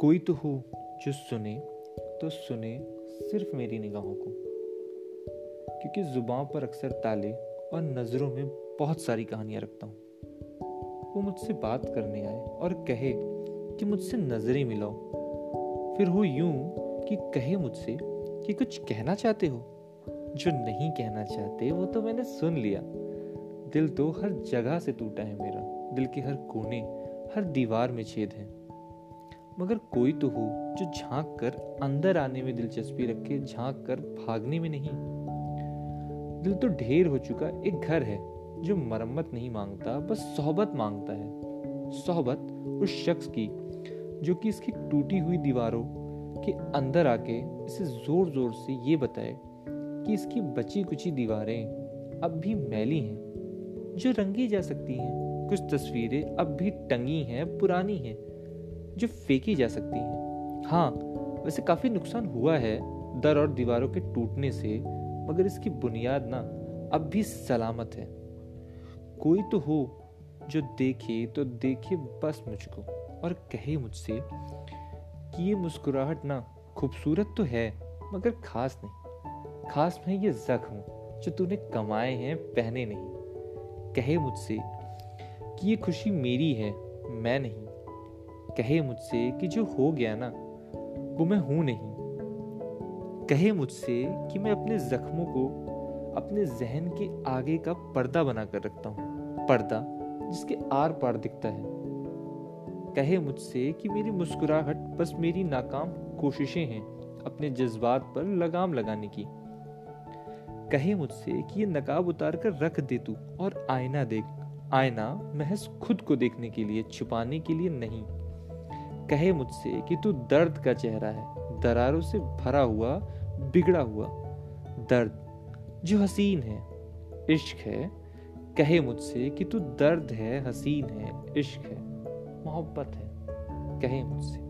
कोई तो हो जो सुने तो सुने सिर्फ़ मेरी निगाहों को। क्योंकि ज़ुबान पर अक्सर ताले और नज़रों में बहुत सारी कहानियाँ रखता हूँ। वो मुझसे बात करने आए और कहे कि मुझसे नज़रें मिलाओ। फिर हो यूँ कि कहे मुझसे कि कुछ कहना चाहते हो? जो नहीं कहना चाहते, वो तो मैंने सुन लिया। दिल तो हर जगह से टूटा है मेरा। दिल के हर कोने, हर दीवार में छेद है। मगर कोई तो हो जो झाँक कर अंदर आने में दिलचस्पी रखे झाँक कर भागने में नहीं। दिल तो ढेर हो चुका, एक घर है, जो मरम्मत नहीं माँगता, बस सोहबत माँगता है। सोहबत उस शख्स की, जो कि इसकी टूटी हुई दीवारों के अंदर आके इसे ज़ोर ज़ोर से ये बताए कि इसकी बची कुची दीवारें अब भी मैली हैं, जो रंगी जा सकती हैं। कुछ तस्वीरें अब भी टंगी हैं, पुरानी हैं। जो फेंकी जा सकती हैं। हाँ वैसे काफ़ी नुकसान हुआ है दर और दीवारों के टूटने से, मगर इसकी बुनियाद ना अब भी सलामत है। कोई तो हो जो देखे तो देखे बस मुझको और कहे मुझसे कि ये मुस्कुराहट ना खूबसूरत तो है, मगर खास नहीं। खास में ये जख्म जो तूने कमाए हैं, पहने नहीं। कहे मुझसे कि ये खुशी मेरी है, मैं नहीं। कहे मुझसे कि जो हो गया ना, वो मैं हूँ नहीं। कहे मुझसे कि मैं अपने जख्मों को अपने जहन के आगे का पर्दा बनाकर रखता हूँ, पर्दा जिसके आर पार दिखता है। कहे मुझसे कि मेरी मुस्कुराहट बस मेरी नाकाम कोशिशें हैं, अपने जज्बात पर लगाम लगाने की। कहे मुझसे कि ये नकाब उतार कर रख दे तू और आईना देख, आईना महज खुद को देखने के लिए, छुपाने के लिए नहीं। कहे मुझसे कि तू दर्द का चेहरा है। दरारों से भरा हुआ, बिगड़ा हुआ। दर्द जो हसीन है, इश्क है। कहे मुझसे कि तू दर्द है, हसीन है, इश्क है। मोहब्बत है। कहे मुझसे।